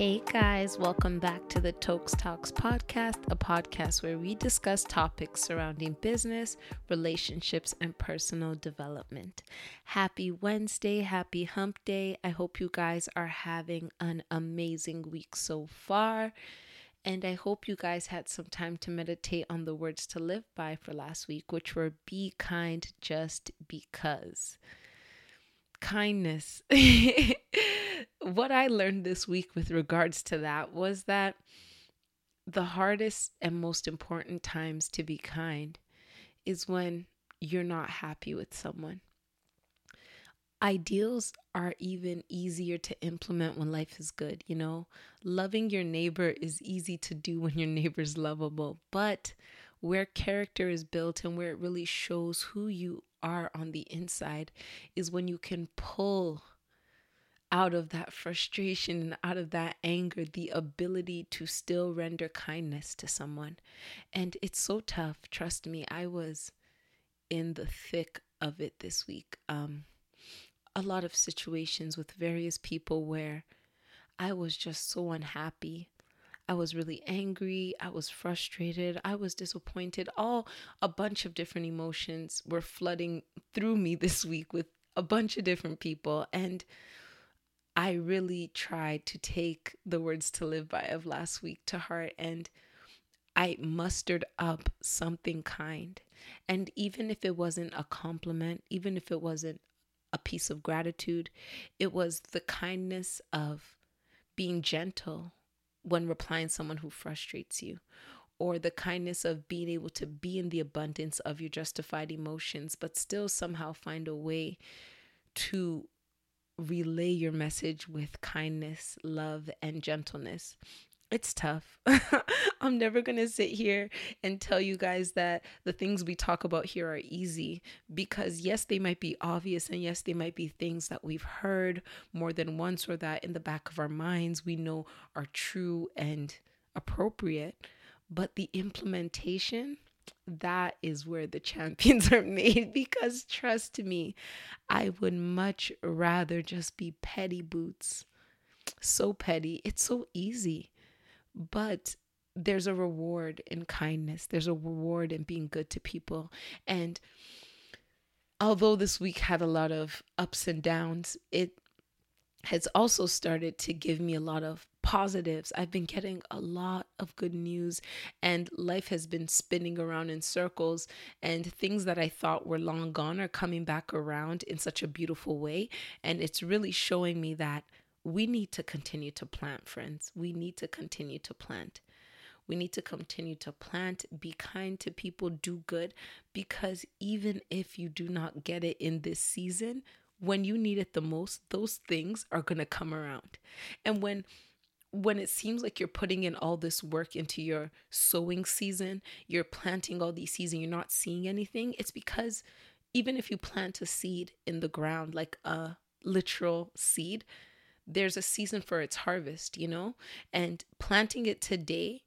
Hey guys, welcome back to the Tokes Talks podcast, a podcast where we discuss topics surrounding business, relationships, and personal development. Happy Wednesday, happy hump day. I hope you guys are having an amazing week so far. And I hope you guys had some time to meditate on the words to live by for last week, which were be kind just because. Kindness. what I learned this week with regards to that was that the hardest and most important times to be kind is when you're not happy with someone. Ideals are even easier to implement when life is good, you know? Loving your neighbor is easy to do when your neighbor's lovable, but where character is built and where it really shows who you are on the inside is when you can pull out of that frustration and out of that anger the ability to still render kindness to someone. And it's so tough. Trust me, I was in the thick of it this week. Um, a lot of situations with various people where I was just so unhappy. I was really angry. I was frustrated. I was disappointed. All a bunch of different emotions were flooding through me this week with a bunch of different people. And I really tried to take the words to live by of last week to heart and I mustered up something kind. And even if it wasn't a compliment, even if it wasn't a piece of gratitude, it was the kindness of being gentle when replying someone who frustrates you or the kindness of being able to be in the abundance of your justified emotions but still somehow find a way to relay your message with kindness, love, and gentleness. It's tough. I'm never going to sit here and tell you guys that the things we talk about here are easy because, yes, they might be obvious and yes, they might be things that we've heard more than once or that in the back of our minds we know are true and appropriate. But the implementation, that is where the champions are made because trust me, I would much rather just be petty boots. So petty. It's so easy. But there's a reward in kindness, there's a reward in being good to people. And although this week had a lot of ups and downs, it has also started to give me a lot of positives. I've been getting a lot of good news, and life has been spinning around in circles, and things that I thought were long gone are coming back around in such a beautiful way. And it's really showing me that we need to continue to plant, friends. We need to continue to plant. We need to continue to plant, be kind to people, do good, because even if you do not get it in this season, when you need it the most, those things are going to come around. And when when it seems like you're putting in all this work into your sowing season, you're planting all these seeds and you're not seeing anything, it's because even if you plant a seed in the ground, like a literal seed, there's a season for its harvest, you know? And planting it today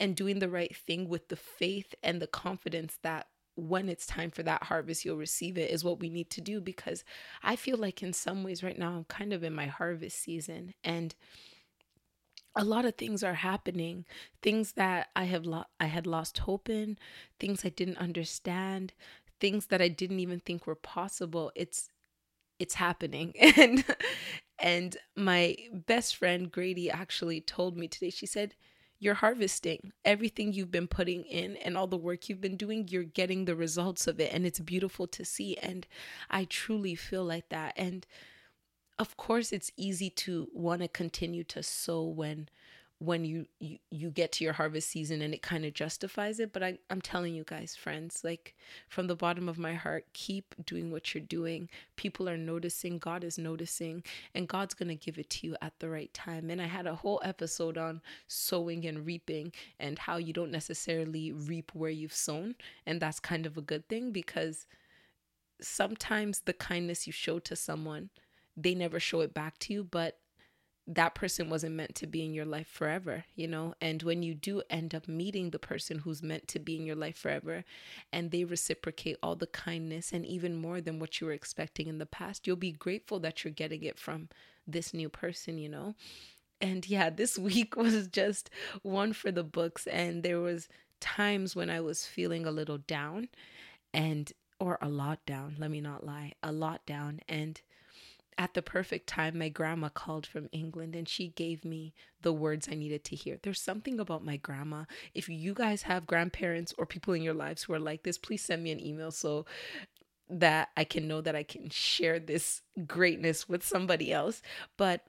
and doing the right thing with the faith and the confidence that when it's time for that harvest, you'll receive it is what we need to do because I feel like in some ways right now I'm kind of in my harvest season and a lot of things are happening. Things that i have lo- i had lost hope in things i didn't understand things that i didn't even think were possible. It's it's happening. And and my best friend grady actually told me today she said you're harvesting everything you've been putting in and all the work you've been doing. You're getting the results of it and it's beautiful to see and i truly feel like that. And of course it's easy to want to continue to sow when when you, you you get to your harvest season and it kind of justifies it but I, i'm telling you guys friends like from the bottom of my heart keep doing what you're doing. People are noticing god is noticing and god's going to give it to you at the right time. And i had a whole episode on sowing and reaping and how you don't necessarily reap where you've sown and that's kind of a good thing because sometimes the kindness you show to someone they never show it back to you, but that person wasn't meant to be in your life forever, you know? And when you do end up meeting the person who's meant to be in your life forever and they reciprocate all the kindness and even more than what you were expecting in the past, you'll be grateful that you're getting it from this new person, you know? And yeah, this week was just one for the books and there was times when I was feeling a little down and or a lot down, let me not lie, a lot down and at the perfect time, my grandma called from England and she gave me the words I needed to hear. There's something about my grandma. If you guys have grandparents or people in your lives who are like this, please send me an email so that I can know that I can share this greatness with somebody else. But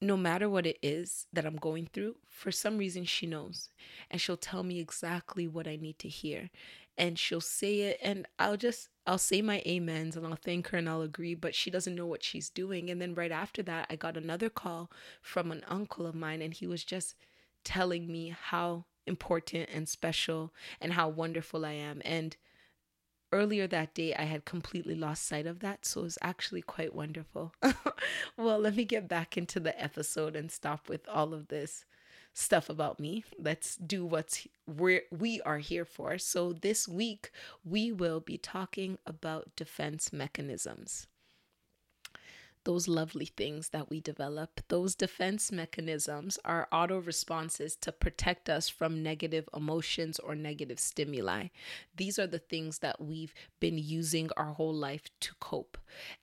no matter what it is that I'm going through, for some reason she knows. And she'll tell me exactly what I need to hear and she'll say it and I'll just I'll say my amens and I'll thank her and I'll agree, but she doesn't know what she's doing. And then right after that, I got another call from an uncle of mine and he was just telling me how important and special and how wonderful I am. And earlier that day, I had completely lost sight of that. So it was actually quite wonderful. well, let me get back into the episode and stop with all of this stuff about me. Let's do what's where we are here for. So this week we will be talking about defense mechanisms. Those lovely things that we develop, those defense mechanisms are auto responses to protect us from negative emotions or negative stimuli. These are the things that we've been using our whole life to cope.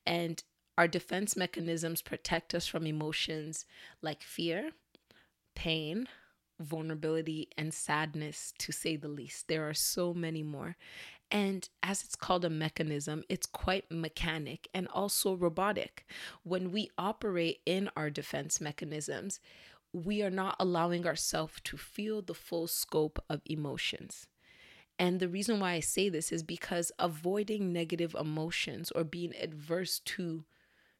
And our defense mechanisms protect us from emotions like fear, pain, vulnerability, and sadness, to say the least. There are so many more. And as it's called a mechanism, it's quite mechanic and also robotic. When we operate in our defense mechanisms, we are not allowing ourselves to feel the full scope of emotions. And the reason why I say this is because avoiding negative emotions or being adverse to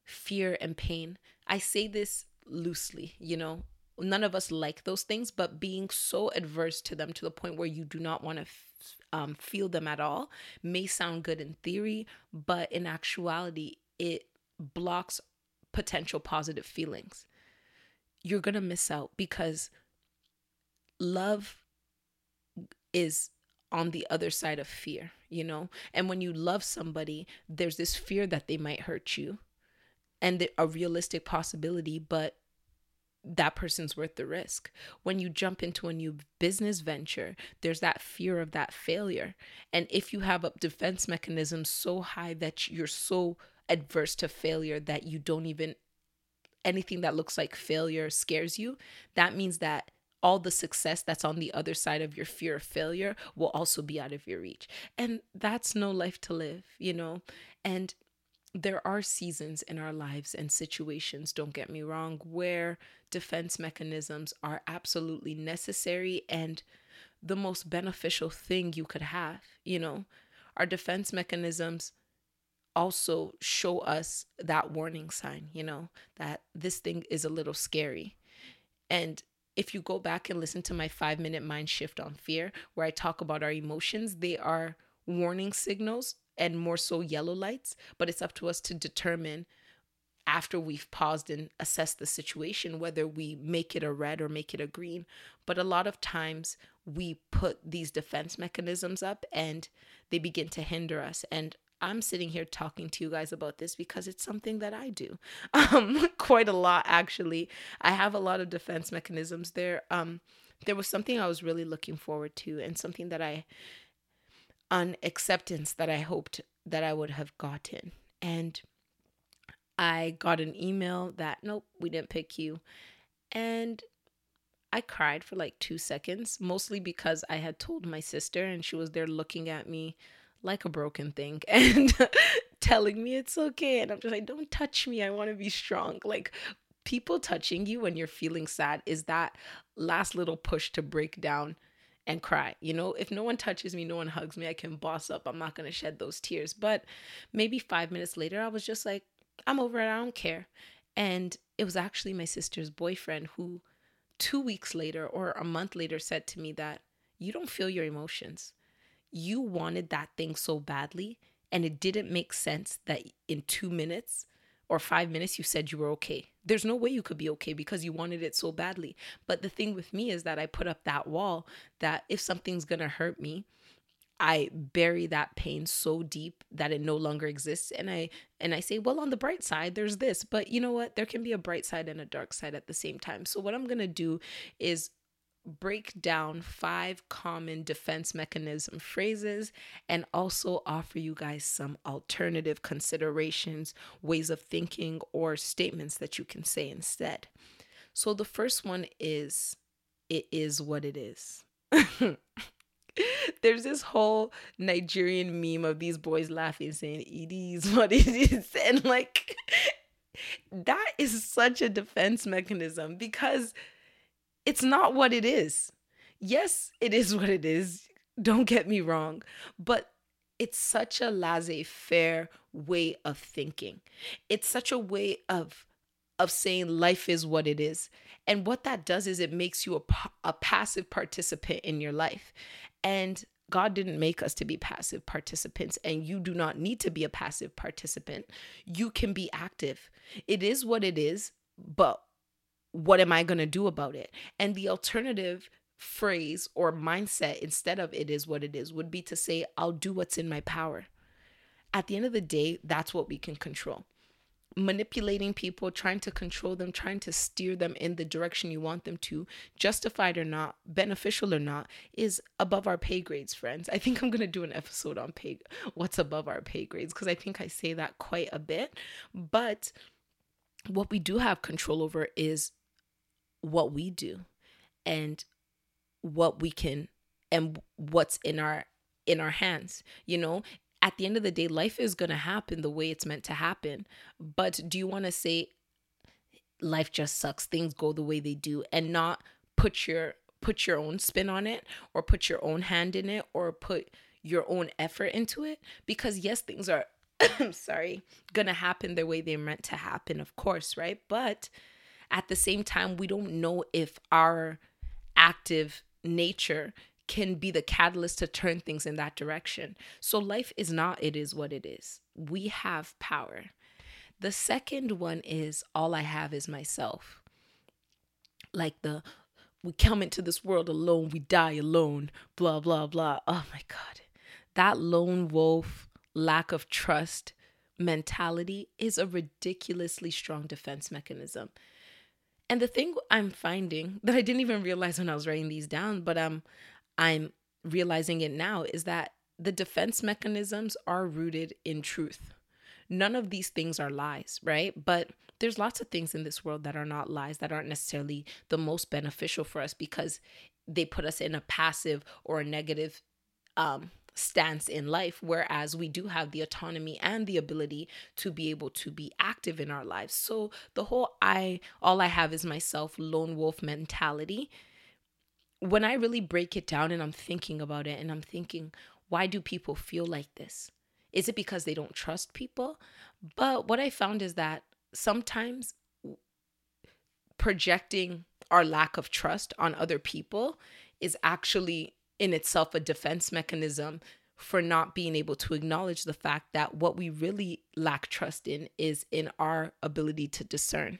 fear and pain, I say this loosely, you know, none of us like those things, but being so adverse to them to the point where you do not want to f- um, feel them at all may sound good in theory, but in actuality, it blocks potential positive feelings. You're going to miss out because love is on the other side of fear, you know? And when you love somebody, there's this fear that they might hurt you and a realistic possibility, but that person's worth the risk. When you jump into a new business venture, there's that fear of that failure. And if you have a defense mechanism so high that you're so adverse to failure that you don't even anything that looks like failure scares you, that means that all the success that's on the other side of your fear of failure will also be out of your reach. And that's no life to live, you know? And there are seasons in our lives and situations, don't get me wrong, where defense mechanisms are absolutely necessary and the most beneficial thing you could have. You know, our defense mechanisms also show us that warning sign, you know, that this thing is a little scary. And if you go back and listen to my five minute mind shift on fear, where I talk about our emotions, they are warning signals and more so yellow lights, but it's up to us to determine after we've paused and assessed the situation whether we make it a red or make it a green. But a lot of times we put these defense mechanisms up and they begin to hinder us. And I'm sitting here talking to you guys about this because it's something that I do um, quite a lot, actually. I have a lot of defense mechanisms there. Um, there was something I was really looking forward to and something that I an acceptance that I hoped that I would have gotten. And I got an email that, nope, we didn't pick you. And I cried for like two seconds, mostly because I had told my sister and she was there looking at me like a broken thing and telling me it's okay. And I'm just like, don't touch me. I want to be strong. Like, people touching you when you're feeling sad is that last little push to break down and cry. You know, if no one touches me, no one hugs me, I can boss up. I'm not going to shed those tears. But maybe five minutes later, I was just like, I'm over it. I don't care. And it was actually my sister's boyfriend who, two weeks later or a month later, said to me that you don't feel your emotions. You wanted that thing so badly, and it didn't make sense that in two minutes or five minutes you said you were okay. There's no way you could be okay because you wanted it so badly. But the thing with me is that I put up that wall that if something's gonna hurt me, I bury that pain so deep that it no longer exists and I and I say, well, on the bright side, there's this. But you know what? There can be a bright side and a dark side at the same time. So what I'm going to do is break down five common defense mechanism phrases and also offer you guys some alternative considerations, ways of thinking or statements that you can say instead. So the first one is it is what it is. There's this whole Nigerian meme of these boys laughing, saying, It is what it is. And like, that is such a defense mechanism because it's not what it is. Yes, it is what it is. Don't get me wrong. But it's such a laissez faire way of thinking. It's such a way of of saying life is what it is. And what that does is it makes you a, a passive participant in your life. And God didn't make us to be passive participants, and you do not need to be a passive participant. You can be active. It is what it is, but what am I going to do about it? And the alternative phrase or mindset instead of it is what it is would be to say, I'll do what's in my power. At the end of the day, that's what we can control manipulating people, trying to control them, trying to steer them in the direction you want them to, justified or not, beneficial or not, is above our pay grades, friends. I think I'm going to do an episode on pay what's above our pay grades because I think I say that quite a bit. But what we do have control over is what we do and what we can and what's in our in our hands you know at the end of the day, life is going to happen the way it's meant to happen. But do you want to say life just sucks, things go the way they do and not put your put your own spin on it or put your own hand in it or put your own effort into it? Because yes, things are sorry, to happen the way they're meant to happen, of course, right? But at the same time, we don't know if our active nature can be the catalyst to turn things in that direction. So life is not, it is what it is. We have power. The second one is all I have is myself. Like the we come into this world alone, we die alone, blah, blah, blah. Oh my God. That lone wolf, lack of trust mentality is a ridiculously strong defense mechanism. And the thing I'm finding that I didn't even realize when I was writing these down, but um I'm realizing it now is that the defense mechanisms are rooted in truth. None of these things are lies, right? But there's lots of things in this world that are not lies, that aren't necessarily the most beneficial for us because they put us in a passive or a negative um, stance in life. Whereas we do have the autonomy and the ability to be able to be active in our lives. So the whole I, all I have is myself, lone wolf mentality when I really break it down and I'm thinking about it and I'm thinking, why do people feel like this? Is it because they don't trust people? But what I found is that sometimes projecting our lack of trust on other people is actually in itself a defense mechanism for not being able to acknowledge the fact that what we really lack trust in is in our ability to discern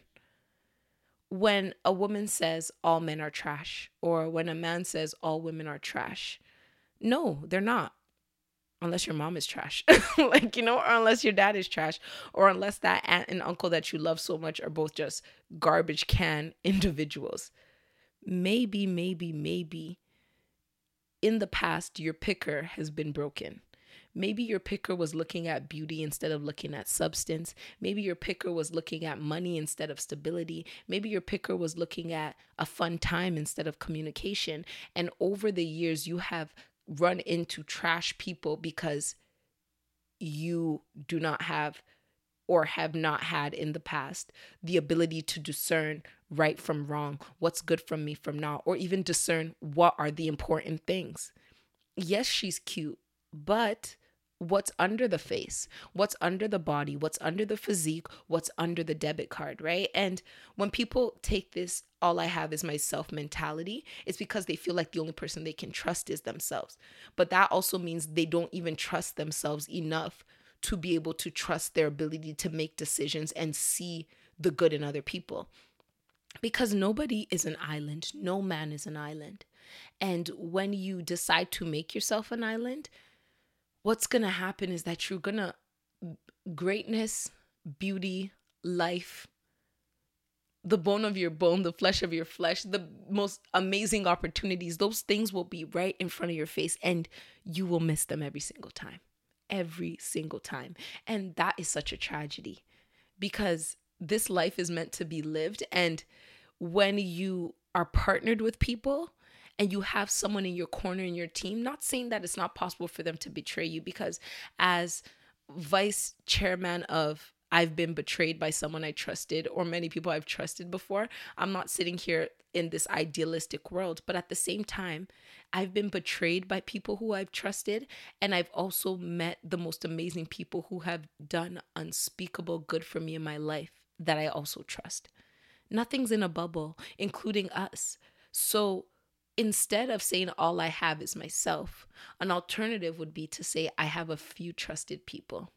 when a woman says all men are trash or when a man says all women are trash. No, they're not. Unless your mom is trash, like, you know, or unless your dad is trash, or unless that aunt and uncle that you love so much are both just garbage can individuals. Maybe, maybe, maybe in the past, your picker has been broken. Maybe your picker was looking at beauty instead of looking at substance. Maybe your picker was looking at money instead of stability. Maybe your picker was looking at a fun time instead of communication. And over the years, you have run into trash people because you do not have or have not had in the past the ability to discern right from wrong, what's good from me from not, or even discern what are the important things. Yes, she's cute, but what's under the face, what's under the body, what's under the physique, what's under the debit card, right? And when people take this, all I have is myself mentality, it's because they feel like the only person they can trust is themselves. But that also means they don't even trust themselves enough to be able to trust their ability to make decisions and see the good in other people. Because nobody is an island, no man is an island. And when you decide to make yourself an island, what's going to happen is that you're going to greatness, beauty, life, the bone of your bone, the flesh of your flesh, the most amazing opportunities, those things will be right in front of your face and you will miss them every single time. Every single time. And that is such a tragedy because this life is meant to be lived. And when you are partnered with people, and you have someone in your corner in your team, not saying that it's not possible for them to betray you, because as vice chairman of I've been betrayed by someone I trusted or many people I've trusted before. I'm not sitting here in this idealistic world, but at the same time, I've been betrayed by people who I've trusted, and I've also met the most amazing people who have done unspeakable good for me in my life that I also trust. Nothing's in a bubble, including us. So instead of saying all I have is myself, an alternative would be to say I have a few trusted people.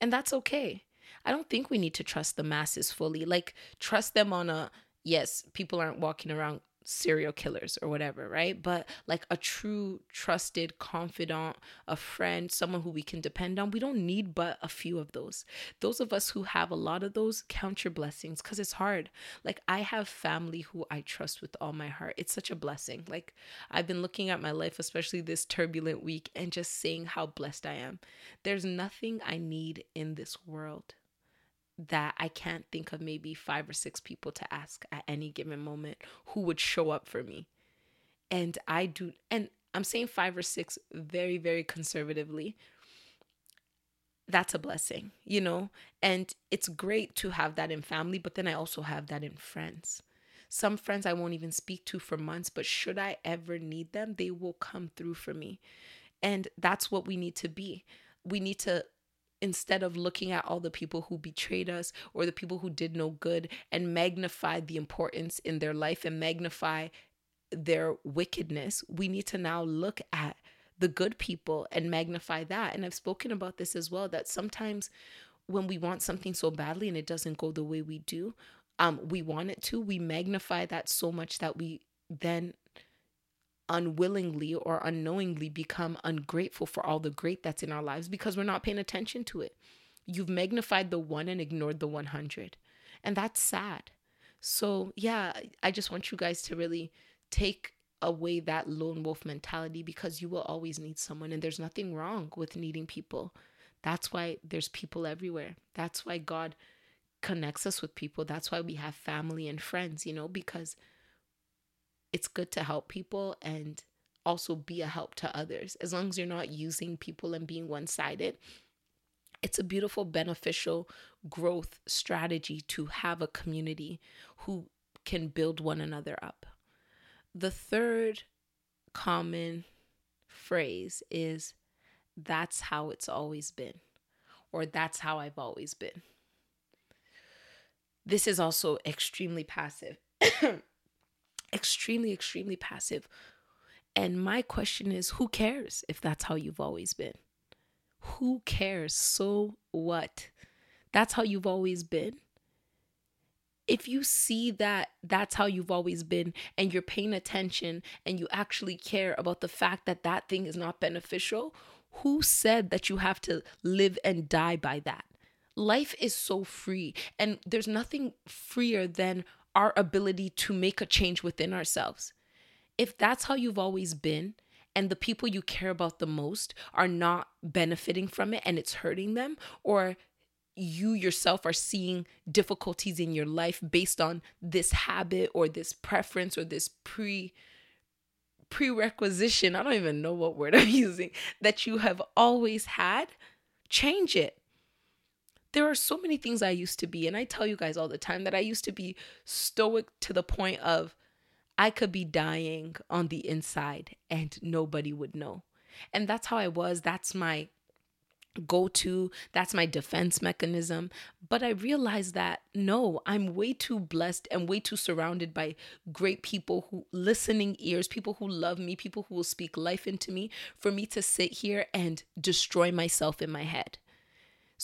And that's okay. I don't think we need to trust the masses fully. Like, trust them on a yes, people aren't walking around serial killers or whatever, right? But like a true trusted confidant, a friend, someone who we can depend on. We don't need but a few of those. Those of us who have a lot of those count your blessings because it's hard. Like I have family who I trust with all my heart. It's such a blessing. Like I've been looking at my life, especially this turbulent week, and just seeing how blessed I am. There's nothing I need in this world that I can't think of maybe five or six people to ask at any given moment who would show up for me. And I do, and I'm saying five or six very, very conservatively. That's a blessing, you know? And it's great to have that in family, but then I also have that in friends. Some friends I won't even speak to for months, but should I ever need them, they will come through for me. And that's what we need to be. We need to instead of looking at all the people who betrayed us or the people who did no good and magnify the importance in their life and magnify their wickedness, we need to now look at the good people and magnify that. And I've spoken about this as well that sometimes when we want something so badly and it doesn't go the way we do, um, we want it to, we magnify that so much that we then unwillingly or unknowingly become ungrateful for all the great that's in our lives because we're not paying attention to it. You've magnified the one and ignored the 100. And that's sad. So, yeah, I just want you guys to really take away that lone wolf mentality because you will always need someone and there's nothing wrong with needing people. That's why there's people everywhere. That's why God connects us with people. That's why we have family and friends, you know, because it's good to help people and also be a help to others. As long as you're not using people and being one sided, it's a beautiful, beneficial growth strategy to have a community who can build one another up. The third common phrase is that's how it's always been, or that's how I've always been. This is also extremely passive. extremely, extremely passive. And my question is who cares if that's how you've always been? Who cares? So what? That's how you've always been. If you see that that's how you've always been and you're paying attention and you actually care about the fact that that thing is not beneficial, who said that you have to live and die by that? Life is so free, and there's nothing freer than our ability to make a change within ourselves. If that's how you've always been, and the people you care about the most are not benefiting from it and it's hurting them, or you yourself are seeing difficulties in your life based on this habit or this preference or this pre prerequisition, I don't even know what word I'm using, that you have always had, change it there are so many things I used to be, and I tell you guys all the time that I used to be stoic to the point of I could be dying on the inside and nobody would know. And that's how I was. That's my go to, that's my defense mechanism. But I realized that no, I'm way too blessed and way too surrounded by great people who listening ears, people who love me, people who will speak life into me for me to sit here and destroy myself in my head.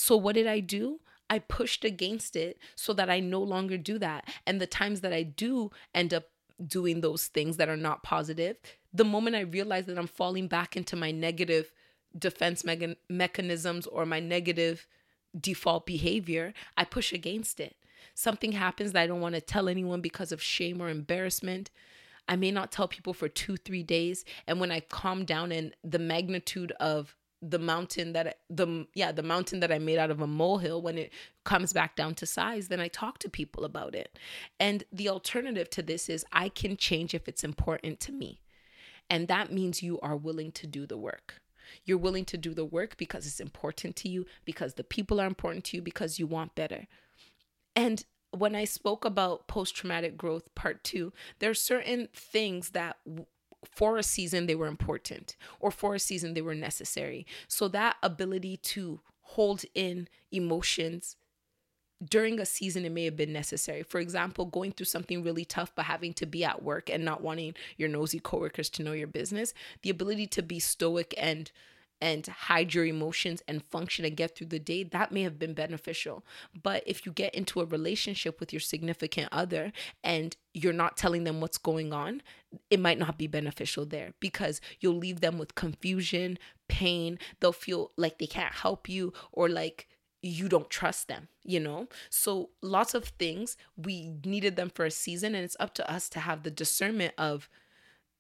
So, what did I do? I pushed against it so that I no longer do that. And the times that I do end up doing those things that are not positive, the moment I realize that I'm falling back into my negative defense me- mechanisms or my negative default behavior, I push against it. Something happens that I don't want to tell anyone because of shame or embarrassment. I may not tell people for two, three days. And when I calm down and the magnitude of the mountain that the yeah the mountain that I made out of a molehill when it comes back down to size then I talk to people about it. And the alternative to this is I can change if it's important to me. And that means you are willing to do the work. You're willing to do the work because it's important to you because the people are important to you because you want better. And when I spoke about post traumatic growth part 2 there are certain things that for a season they were important or for a season they were necessary. So that ability to hold in emotions during a season it may have been necessary. For example, going through something really tough but having to be at work and not wanting your nosy coworkers to know your business, the ability to be stoic and and hide your emotions and function and get through the day, that may have been beneficial. But if you get into a relationship with your significant other and you're not telling them what's going on, it might not be beneficial there because you'll leave them with confusion, pain. They'll feel like they can't help you or like you don't trust them, you know? So lots of things we needed them for a season and it's up to us to have the discernment of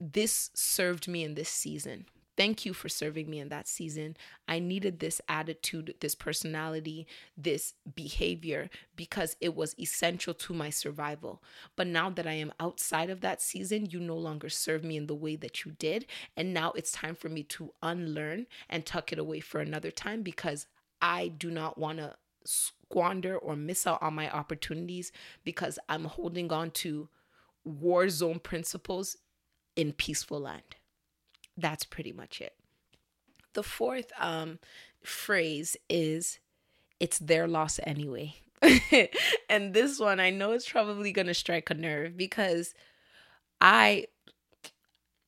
this served me in this season Thank you for serving me in that season. I needed this attitude, this personality, this behavior because it was essential to my survival. But now that I am outside of that season, you no longer serve me in the way that you did. And now it's time for me to unlearn and tuck it away for another time because I do not want to squander or miss out on my opportunities because I'm holding on to war zone principles in peaceful land that's pretty much it. The fourth um, phrase is it's their loss anyway. and this one I know it's probably going to strike a nerve because I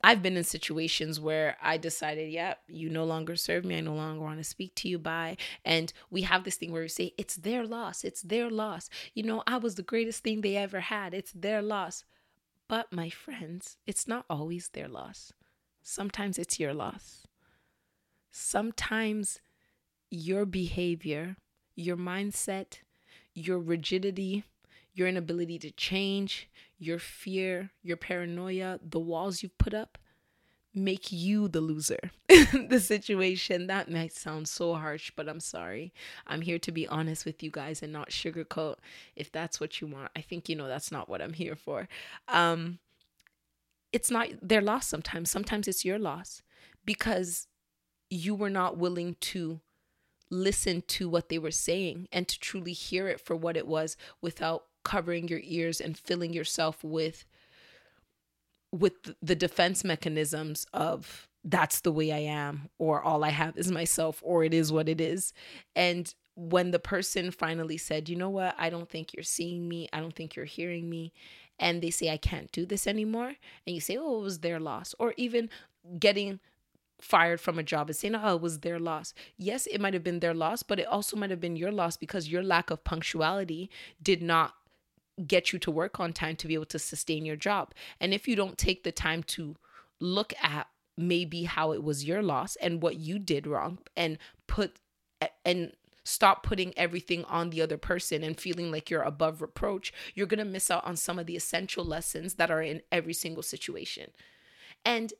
I've been in situations where I decided, yep, yeah, you no longer serve me. I no longer want to speak to you. Bye. And we have this thing where we say, it's their loss. It's their loss. You know, I was the greatest thing they ever had. It's their loss. But my friends, it's not always their loss. Sometimes it's your loss. Sometimes your behavior, your mindset, your rigidity, your inability to change, your fear, your paranoia, the walls you've put up make you the loser. the situation that might sound so harsh, but I'm sorry. I'm here to be honest with you guys and not sugarcoat if that's what you want. I think you know that's not what I'm here for. Um it's not their loss sometimes. Sometimes it's your loss because you were not willing to listen to what they were saying and to truly hear it for what it was without covering your ears and filling yourself with with the defense mechanisms of that's the way I am or all I have is myself or it is what it is and when the person finally said, "You know what? I don't think you're seeing me. I don't think you're hearing me." And they say, I can't do this anymore, and you say, oh, it was their loss, or even getting fired from a job and saying, oh, it was their loss. Yes, it might have been their loss, but it also might have been your loss because your lack of punctuality did not get you to work on time to be able to sustain your job. And if you don't take the time to look at maybe how it was your loss and what you did wrong and put and stop putting everything on the other person and feeling like you're above reproach, you're going to miss out on some of the essential lessons that are in every single situation. And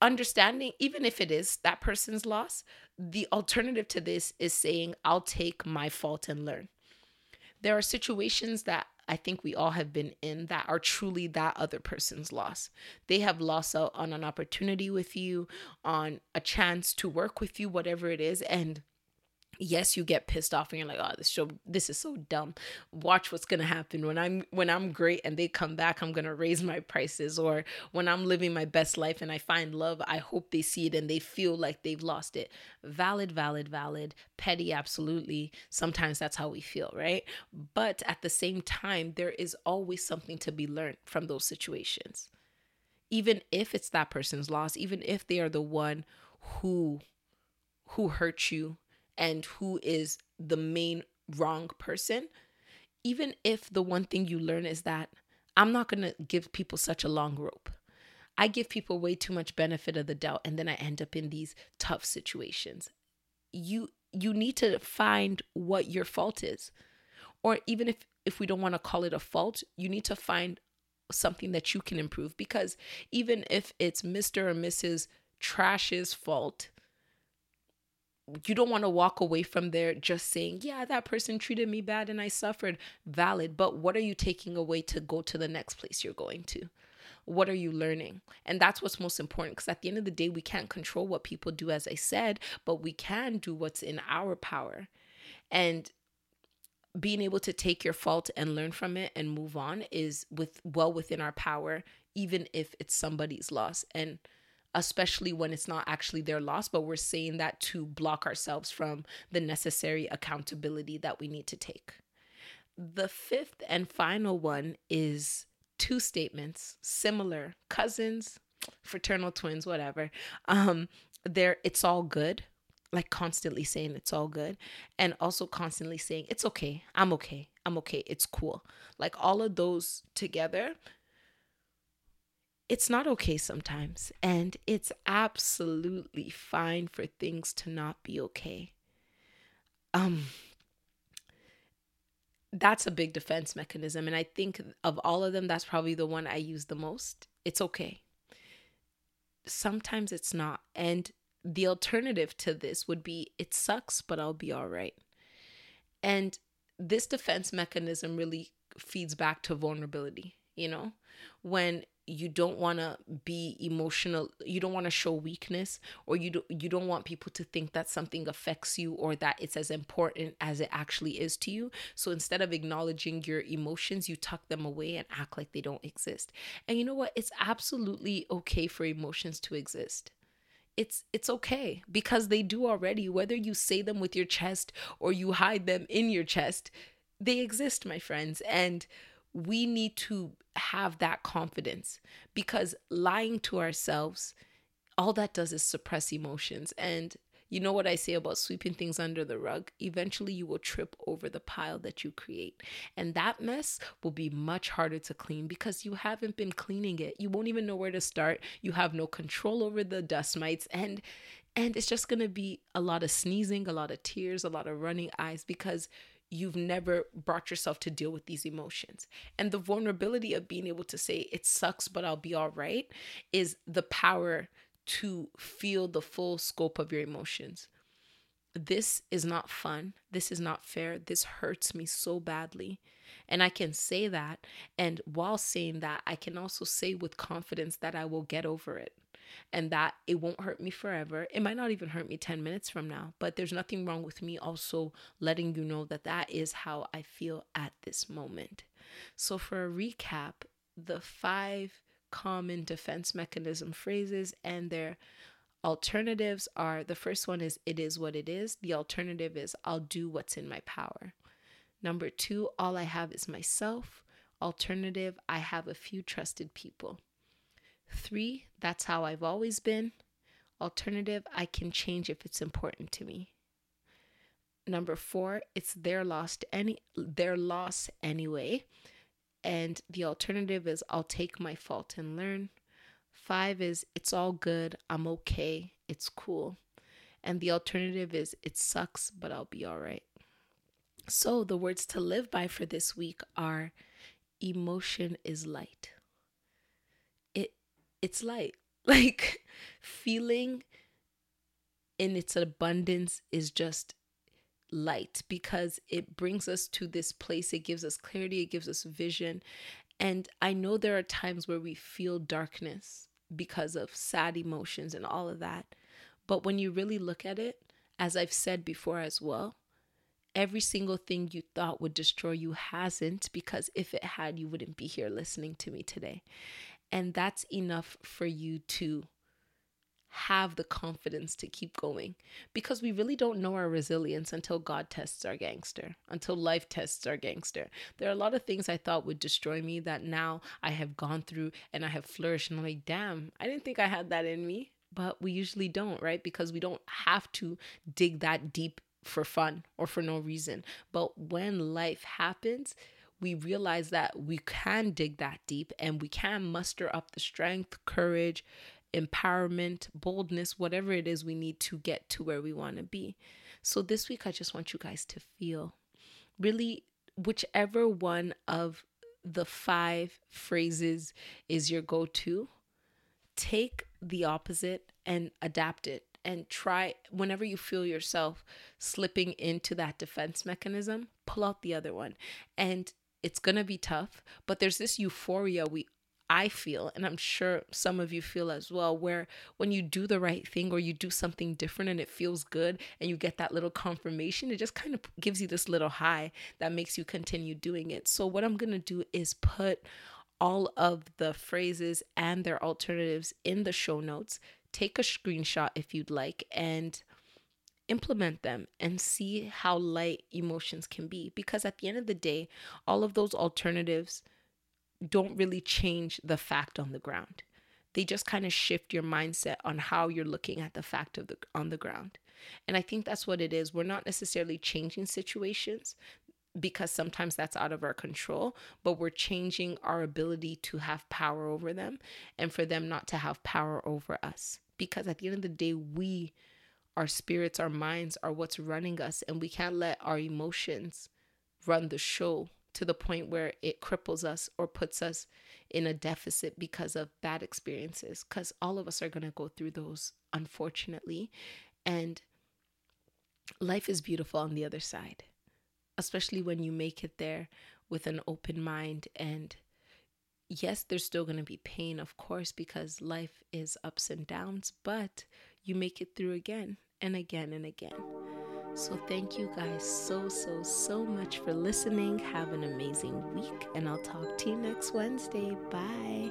understanding, even if it is that person's loss, the alternative to this is saying, I'll take my fault and learn. There are situations that I think we all have been in that are truly that other person's loss. They have lost out on an opportunity with you, on a chance to work with you, whatever it is. And yes you get pissed off and you're like oh this show this is so dumb. Watch what's gonna happen. When i'm when i'm great and they come back i'm gonna raise my prices. Or when i'm living my best life and i find love i hope they see it and they feel like they've lost it. Valid valid valid. Petty absolutely. Sometimes that's how we feel right? But at the same time there is always something to be learned from those situations. Even if it's that person's loss even if they are the one who who hurt you and who is the main wrong person, even if the one thing you learn is that I'm not going to give people such a long rope. I give people way too much benefit of the doubt and then I end up in these tough situations. You you need to find what your fault is. Or even if if we don't want to call it a fault, you need to find something that you can improve because even if it's Mr. or Mrs. Trash's fault, you don't want to walk away from there just saying, yeah, that person treated me bad and I suffered. Valid. But what are you taking away to go to the next place you're going to? What are you learning? And that's what's most important because at the end of the day, we can't control what people do, as I said, but we can do what's in our power. And being able to take your fault and learn from it and move on is with well within our power even if it's somebody's loss and especially when it's not actually their loss, but we're saying that to block ourselves from the necessary accountability that we need to take. The fifth and final one is two statements, similar, cousins, fraternal twins, whatever. Um, there it's all good, like constantly saying it's all good, and also constantly saying it's okay, I'm okay, I'm okay, it's cool. Like all of those together it's not okay sometimes. And it's absolutely fine for things to not be okay. Um, that's a big defense mechanism. And I think of all of them, that's probably the one I use the most. It's okay. Sometimes it's not. And the alternative to this would be it sucks, but I'll be all right. And this defense mechanism really feeds back to vulnerability, you know? When you don't want to be emotional you don't want to show weakness or you do, you don't want people to think that something affects you or that it's as important as it actually is to you. So instead of acknowledging your emotions you tuck them away and act like they don't exist. And you know what? It's absolutely okay for emotions to exist. It's it's okay because they do already. Whether you say them with your chest or you hide them in your chest they exist my friends. And we need to have that confidence because lying to ourselves, all that does is suppress emotions. And you know what I say about sweeping things under the rug? Eventually, you will trip over the pile that you create. And that mess will be much harder to clean because you haven't been cleaning it. You won't even know where to start. You have no control over the dust mites. And and it's just going to be a lot of sneezing, a lot of tears, a lot of running eyes because you've never brought yourself to deal with these emotions. And the vulnerability of being able to say, it sucks, but I'll be all right, is the power to feel the full scope of your emotions. This is not fun. This is not fair. This hurts me so badly. And I can say that. And while saying that, I can also say with confidence that I will get over it and that it won't hurt me forever. It might not even hurt me 10 minutes from now, but there's nothing wrong with me also letting you know that that is how I feel at this moment. So, for a recap, the five common defense mechanism phrases and their alternatives are the first one is it is what it is. The alternative is I'll do what's in my power. Number two, all I have is myself. Alternative, I have a few trusted people. Three, that's how I've always been. Alternative, I can change if it's important to me. Number four, it's their loss any their loss anyway. And the alternative is I'll take my fault and learn. Five is it's all good, I'm okay, it's cool. And the alternative is it sucks, but I'll be all right. So the words to live by for this week are emotion is light it's light. Like feeling in its abundance is just light because it brings us to this place. It gives us clarity, it gives us vision. And I know there are times where we feel darkness because of sad emotions and all of that. But when you really look at it, as I've said before as well, every single thing you thought would destroy you hasn't, because if it had, you wouldn't be here listening to me today. And that's enough for you to have the confidence to keep going because we really don't know our resilience until God tests our gangster, until life tests our gangster. There are a lot of things I thought would destroy me that now I have gone through and I have flourished. And I'm like, damn, I didn't think I had that in me. But we usually don't, right? Because we don't have to dig that deep for fun or for no reason. But when life happens, we realize that we can dig that deep and we can muster up the strength, courage, empowerment, boldness, whatever it is we need to get to where we want to be. So this week, I just want you guys to feel really whichever one of the five phrases is your go to, take the opposite and adapt it and try whenever you feel yourself slipping into that defense mechanism, pull out the other one. And it's going to be tough, but there's this euphoria we I feel, and I'm sure some of you feel as well, where when you do the right thing or you do something different and it feels good and you get that little confirmation, it just kind of gives you this little high that makes you continue doing it. So, what I'm going to do is put all of the phrases and their alternatives in the show notes. Take a screenshot if you'd like and implement them and see how light emotions can be. Because at the end of the day, all of those alternatives don't really change the fact on the ground. They just kind of shift your mindset on how you're looking at the fact of the on the ground. And I think that's what it is. We're not necessarily changing situations because sometimes that's out of our control, but we're changing our ability to have power over them and for them not to have power over us. Because at the end of the day, we, our spirits, our minds are what's running us, and we can't let our emotions run the show to the point where it cripples us or puts us in a deficit because of bad experiences. Because all of us are going to go through those, unfortunately. And life is beautiful on the other side, especially when you make it there with an open mind. And yes, there's still going to be pain, of course, because life is ups and downs, but you make it through again and again and again. So, thank you guys so, so, so much for listening. Have an amazing week, and I'll talk to you next Wednesday. Bye.